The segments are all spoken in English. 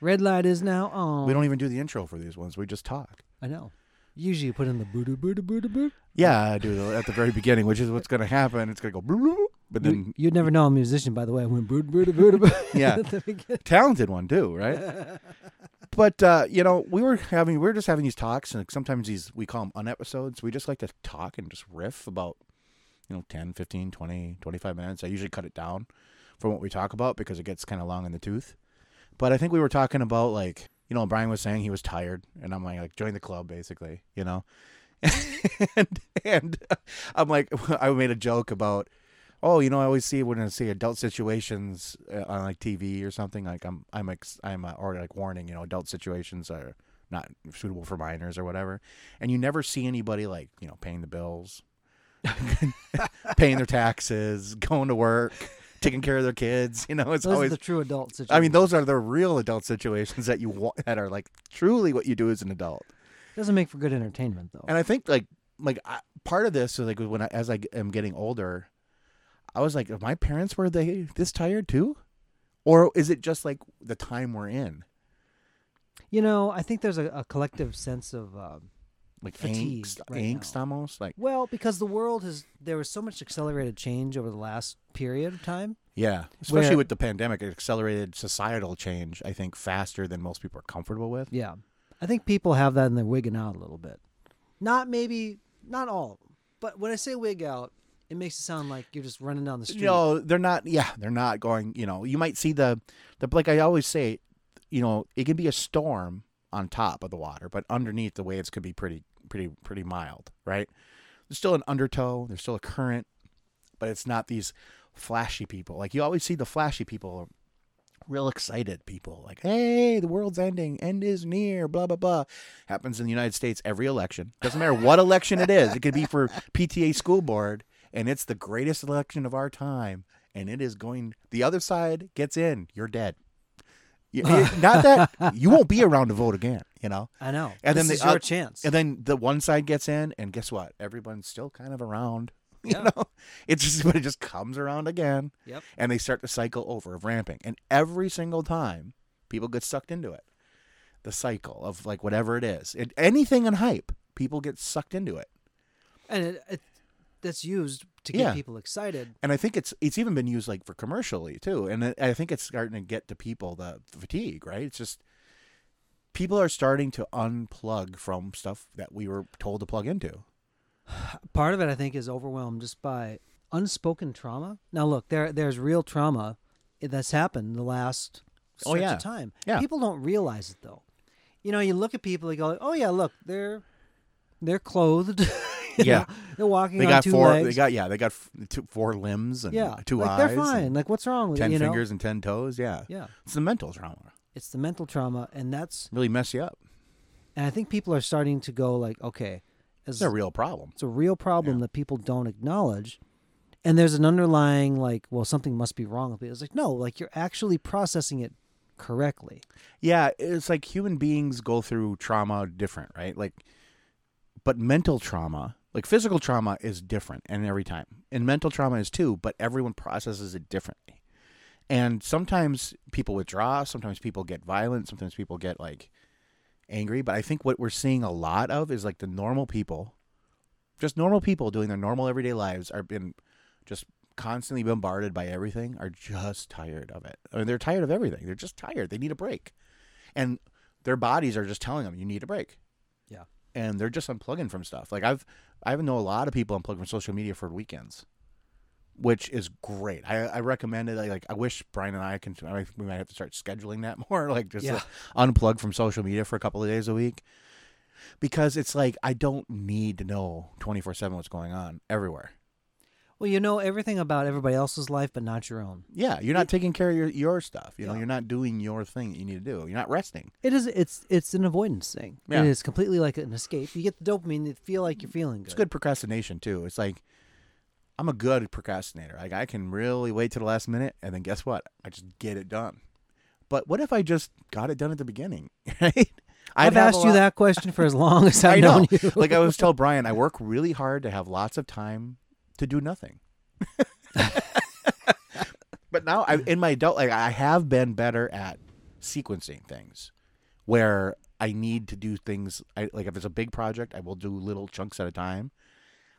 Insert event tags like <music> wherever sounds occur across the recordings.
Red light is now on. We don't even do the intro for these ones. We just talk. I know. Usually you put in the boo doo boo doo boo doo boo. Yeah, I do at the very beginning, which is what's going to happen. It's going to go, bloop, bloop, but then You, you'd never know I'm a musician, by the way. I went boo doo boo doo boo doo boo. <laughs> Yeah. at the beginning. talented one too, right? <laughs> but uh, you know, we were having we were just having these talks, and sometimes these we call them unepisodes. We just like to talk and just riff about you know 10, 15, 20, 25 minutes. I usually cut it down from what we talk about because it gets kind of long in the tooth. But I think we were talking about like you know Brian was saying he was tired, and I'm like like join the club basically, you know. <laughs> and and I'm like <laughs> I made a joke about oh, you know, I always see when I see adult situations uh, on like TV or something, like I'm, I'm, ex- I'm, uh, or like warning, you know, adult situations are not suitable for minors or whatever, and you never see anybody like, you know, paying the bills, <laughs> paying their taxes, going to work, taking care of their kids. <laughs> You know, it's Those always. are the true adult situations. I mean, those are the real adult situations that you want that are like truly what you do as an adult. It doesn't make for good entertainment though. And I think like like I, part of this is like when I, as I am getting older, I was like, my parents were they this tired too, or is it just like the time we're in, you know, I think there's a, a collective sense of uh, like Fatigue angst, right angst now. almost like well, because the world has there was so much accelerated change over the last period of time. yeah, especially Where- with the pandemic, it accelerated societal change. I think faster than most people are comfortable with. Yeah, I think people have that and they're wigging out a little bit. Not maybe not all, but when I say wig out, it makes it sound like you're just running down the street. No, they're not. Yeah, they're not going. You know, you might see the, the like I always say, you know, it can be a storm on top of the water, but underneath the waves could be pretty, pretty, pretty mild, right? There's still an undertow. There's still a current, but it's not these flashy people. Like you always see the flashy people, real excited people, like, hey, the world's ending, end is near, blah blah blah. Happens in the United States every election. Doesn't matter what election it is. It could be for PTA school board and it's the greatest election of our time and it is going the other side gets in you're dead not that you won't be around to vote again you know I know. And this then is the your oth- chance. and then the one side gets in and guess what everyone's still kind of around <laughs> you Yeah. know it's just but it just comes around again Yep. and they start the cycle over of ramping and every single time people get sucked into it the cycle of like whatever it is it, anything in hype people get sucked into it and it, it that's used to get Yeah. people excited. and I think it's it's even been used like for commercially too, and I think it's starting to get to people the fatigue, right? It's just people are starting to unplug from stuff that we were told to plug into. Part of it, I think, is overwhelmed just by unspoken trauma. Now, look, there there's real trauma that's happened the last Oh, stretch yeah. of time. Yeah. People don't realize it though. You know, you look at people, you go, "Oh yeah, look, they're they're clothed. <laughs> Yeah. they're walking They on got two four. legs. They got yeah. They got f- two, four limbs and yeah, two like, eyes. They're fine. Like, what's wrong with ten it? You know? fingers and ten toes. Yeah, Yeah, it's the mental trauma. It's the mental trauma, and that's Really mess you up. and I think people are starting to go like, okay, It's a real problem. It's a real problem Yeah. that people don't acknowledge. And there's an underlying like, well, something must be wrong with it. It's like, no, like you're actually processing it correctly. Yeah, it's like human beings go through trauma different, right? Like, but mental trauma, like physical trauma, is different, and every time, and mental trauma is too. But everyone processes it differently, and sometimes people withdraw, sometimes people get violent, sometimes people get like angry. But I think what we're seeing a lot of is like the normal people, just normal people doing their normal everyday lives, are been just constantly bombarded by everything are just tired of it. I mean, they're tired of everything. They're just tired. They need a break. And their bodies are just telling them you need a break. Yeah. And they're just unplugging from stuff. Like I've I even know a lot of people unplug from social media for weekends, which is great. I, I recommend it. I, like I wish Brian and I can. I, we might have to start scheduling that <laughs> more. Like just Yeah. uh, unplug from social media for a couple of days a week, because it's like I don't need to know twenty four seven what's going on everywhere. Well, you know everything about everybody else's life, but not your own. Yeah, you're not taking care of your, your stuff. You know, Yeah. you're not doing your thing that you need to do. You're not resting. It is. It's it's an avoidance thing. Yeah. It is completely like an escape. You get the dopamine. You feel like you're feeling good. It's good procrastination too. It's like I'm a good procrastinator. Like I can really wait to the last minute, and then guess what? I just get it done. But what if I just got it done at the beginning? <laughs> Right? I've I'd have asked you that question for as long as <laughs> I've I know. known you. like I was tell Brian, I <laughs> work really hard to have lots of time to do nothing. But now, I, in my adult, like I have been better at sequencing things, where I need to do things. I, like if it's a big project, I will do little chunks at a time.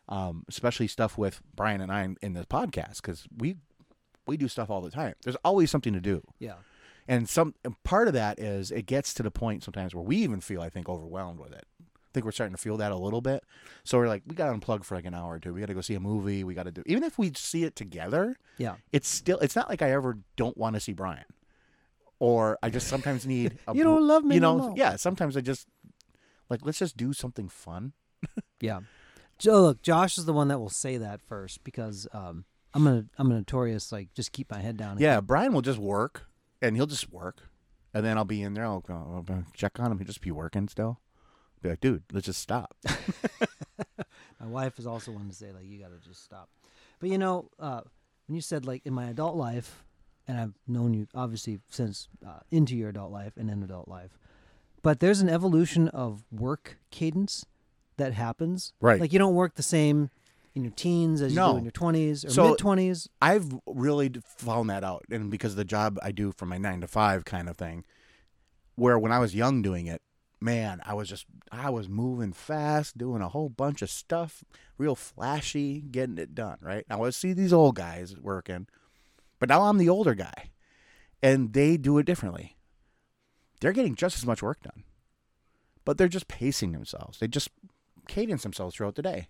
Um, especially stuff with Brian and I in, in the podcast because we we do stuff all the time. There's always something to do, Yeah. and some and part of that is it gets to the point sometimes where we even feel I think overwhelmed with it. I think we're starting to feel that a little bit. So we're like, we got to unplug for like an hour or two. We got to go see a movie. We got to do even if we see it together Yeah. it's still it's not like I ever don't want to see Brian, or I just sometimes need <laughs> a You don't love me You know, more. yeah. Sometimes I just like let's just do something fun. Yeah. Joe, look, Josh is the one that will say that first because um, I'm gonna I'm a notorious like just keep my head down. and Yeah, Brian will just work, and he'll just work, and then I'll be in there. I'll, go I'll check on him. He'll just be working still. Be like, dude, let's just stop. <laughs> <laughs> My wife is also one to say like you got to just stop. But you know, uh, when you said like in my adult life, and I've known you obviously since uh, into your adult life and in adult life, but there's an evolution of work cadence that happens. Right. Like you don't work the same in your teens as you do in your 20s or So- mid 20s. I've really d- found that out, and because of the job I do from my nine to five kind of thing, where when I was young doing it, man, I was just I was moving fast, doing a whole bunch of stuff, real flashy, getting it done. Right now, I see these old guys working, but now I'm the older guy, and they do it differently. They're getting just as much work done, but they're just pacing themselves. They just cadence themselves throughout the day.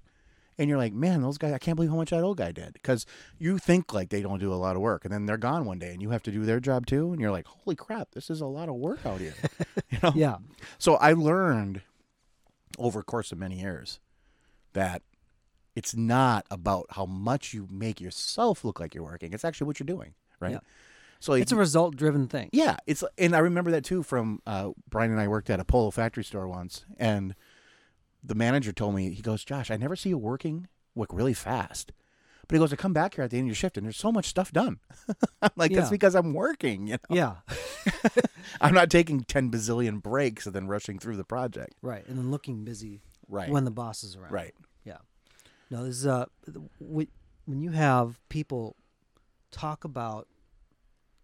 And you're like, man, those guys, I can't believe how much that old guy did. Because you think like they don't do a lot of work, and then they're gone one day, and you have to do their job too. And you're like, holy crap, this is a lot of work out here. <laughs> you know? Yeah. So I learned over a course of many years that it's not about how much you make yourself look like you're working. It's actually what you're doing, right? Yeah. So It's a result driven thing. yeah, it's and I remember that too from uh, Brian and I worked at a Polo factory store once, and the manager told me he goes, "Josh, I never see you working like really fast." But he goes, "I come back here at the end of your shift, and there's so much stuff done." <laughs> I'm like, "That's Yeah. because I'm working. You know, Yeah. <laughs> I'm not taking ten bazillion breaks and then rushing through the project." Right. And then looking busy Right. when the boss is around. right. Yeah. No, this is uh, wh- when you have people talk about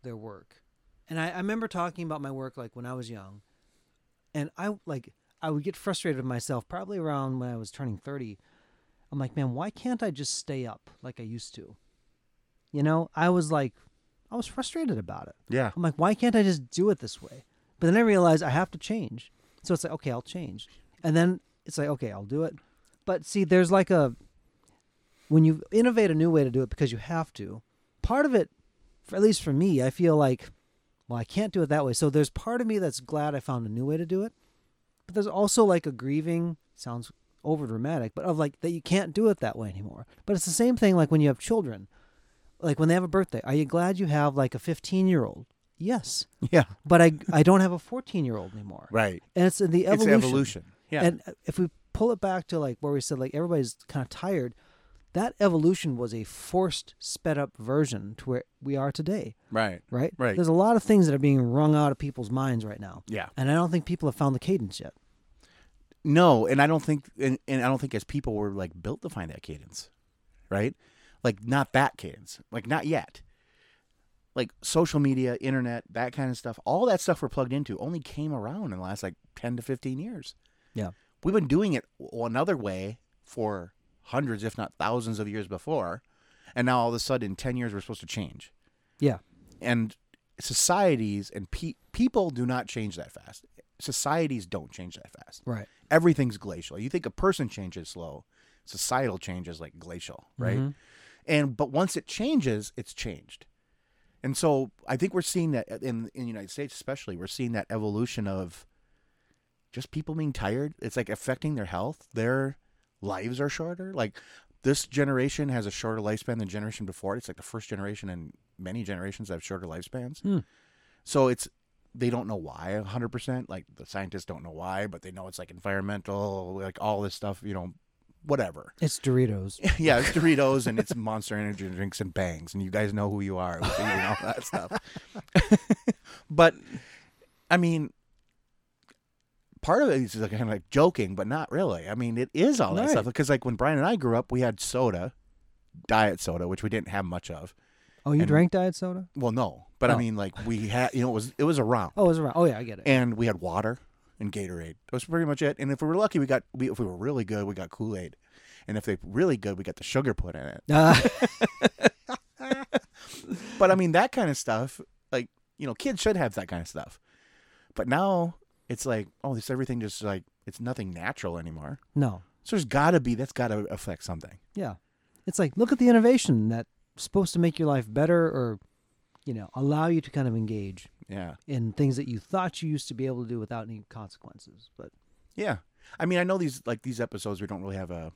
their work, and I, I remember talking about my work like when I was young, and I like I would get frustrated with myself probably around when I was turning thirty. I'm like, man, why can't I just stay up like I used to? You know, I was like, I was frustrated about it. Yeah. I'm like, why can't I just do it this way? But then I realized I have to change. So it's like, okay, I'll change. And then it's like, okay, I'll do it. But see, there's like a when you innovate a new way to do it because you have to. Part of it, for, at least for me, I feel like, well, I can't do it that way. So there's part of me that's glad I found a new way to do it. But there's also like a grieving sounds over dramatic, but of like that you can't do it that way anymore. But it's the same thing like when you have children. Like when they have a birthday, are you glad you have like a 15 year old? Yes, Yeah. but I I don't have a 14 year old anymore. Right. And it's in the It's evolution. evolution. Yeah. And if we pull it back to like where we said like everybody's kind of tired, that evolution was a forced, sped up version to where we are today, right. right? Right. There's a lot of things that are being wrung out of people's minds right now, Yeah. and I don't think people have found the cadence yet. No, and I don't think, and, and I don't think as people we're like built to find that cadence, right? Like not that cadence, like not yet. Like social media, internet, that kind of stuff, all that stuff we're plugged into only came around in the last like ten to fifteen years. Yeah. we've been doing it another way for hundreds, if not thousands, of years before, and now all of a sudden, in ten years, we're supposed to change. Yeah. And societies and pe- people do not change that fast. Societies don't change that fast Right. everything's glacial. You think a person changes slow, societal change is like glacial, right? Mhm. And but once it changes, it's changed. And so I think we're seeing that in in the United States, especially, we're seeing that evolution of just people being tired. It's like affecting their health. Their lives are shorter. Like this generation has a shorter lifespan than the generation before. It's like the first generation and many generations that have shorter lifespans. Hmm. So it's they don't know why 100%. Like the scientists don't know why, but they know it's like environmental, like all this stuff, you know, whatever. It's Doritos. <laughs> yeah, it's Doritos and it's Monster Energy drinks and bangs, and you guys know who you are eating all that stuff. <laughs> but I mean, part of it is like, kind of like joking, but not really. I mean, it is all that Right. stuff because like when Brian and I grew up, we had soda, diet soda, which we didn't have much of, Oh, you And- drank diet soda? Well, no, but I Oh. mean, like we had, you know, it was it was around, Oh, it was around. Oh, yeah, I get it. and we had water and Gatorade. That was pretty much it. And if we were lucky, we got we, if we were really good, we got Kool Aid, and if they really good, we got the sugar put in it. Uh, <laughs> <laughs> But I mean, that kind of stuff, like you know, kids should have that kind of stuff. But now it's like, oh, this everything just like it's nothing natural anymore. no. So there's got to be that's got to affect something. Yeah. It's like, look at the innovation that's supposed to make your life better or, you know, allow you to kind of engage Yeah, in things that you thought you used to be able to do without any consequences. But yeah. I mean, I know these like these episodes we don't really have a,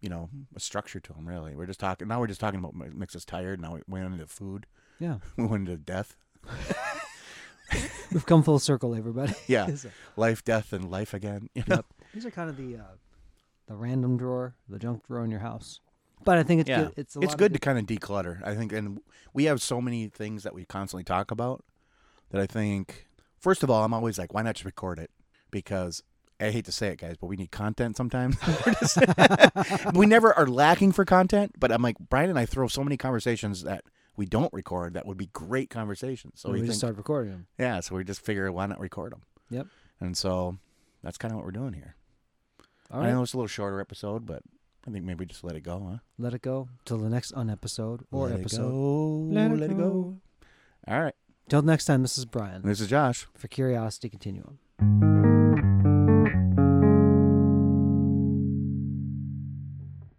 you know, a structure to them. Really, we're just talking now. We're just talking about makes us tired. Now we went into food. yeah, <laughs> We went into death. <laughs> <laughs> we've come full circle, everybody. <laughs> Yeah, <laughs> So, life, death, and life again. You know? Yep. These are kind of the uh, the random drawer, the junk drawer in your house. But I think it's Yeah. good. It's a it's lot good to kind of declutter. I think, and we have so many things that we constantly talk about that I think. First of all, I'm always like, why not just record it? Because I hate to say it, guys, but we need content sometimes. We're we never are lacking for content, but I'm like, Brian and I throw so many conversations that we don't record that would be great conversations. So we we just started recording them. yeah, so we just figure why not record them? Yep. And so that's kind of what we're doing here. All I know it's a little shorter episode, but I think maybe just let it go, huh? let it go till the next unepisode or let episode. It go. Let Let, it it go. go. All right. Till next time, this is Brian This is Josh. for Curiosity Continuum.